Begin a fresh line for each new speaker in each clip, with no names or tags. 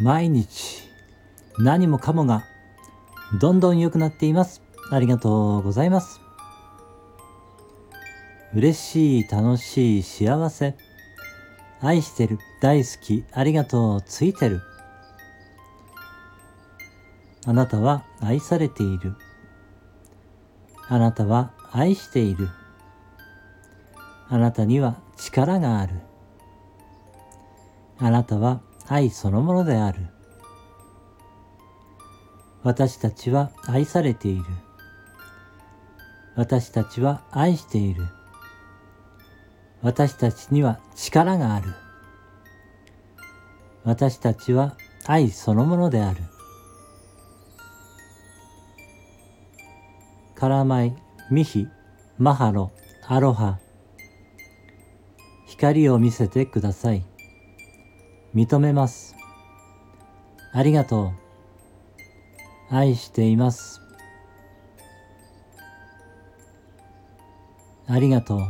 毎日何もかもがどんどん良くなっています。ありがとうございます。嬉しい、楽しい、幸せ。愛してる、大好き、ありがとう、ついてる。あなたは愛されている。あなたは愛している。あなたには力がある。あなたは愛そのものである。私たちは愛されている。私たちは愛している。私たちには力がある。私たちは愛そのものである。カラマイ、ミヒ、マハロ、アロハ。光を見せてください。認めます。ありがとう。愛しています。ありがとう。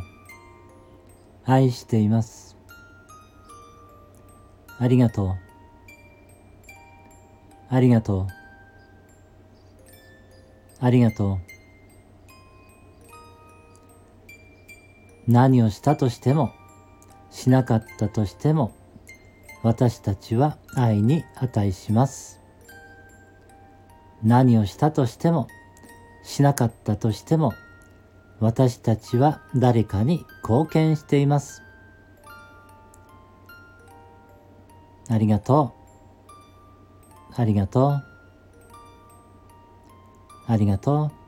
愛しています。ありがとう。ありがとう。ありがとう。何をしたとしても、しなかったとしても、私たちは愛に値します。何をしたとしても、しなかったとしても、私たちは誰かに貢献しています。ありがとう。ありがとう。ありがとう。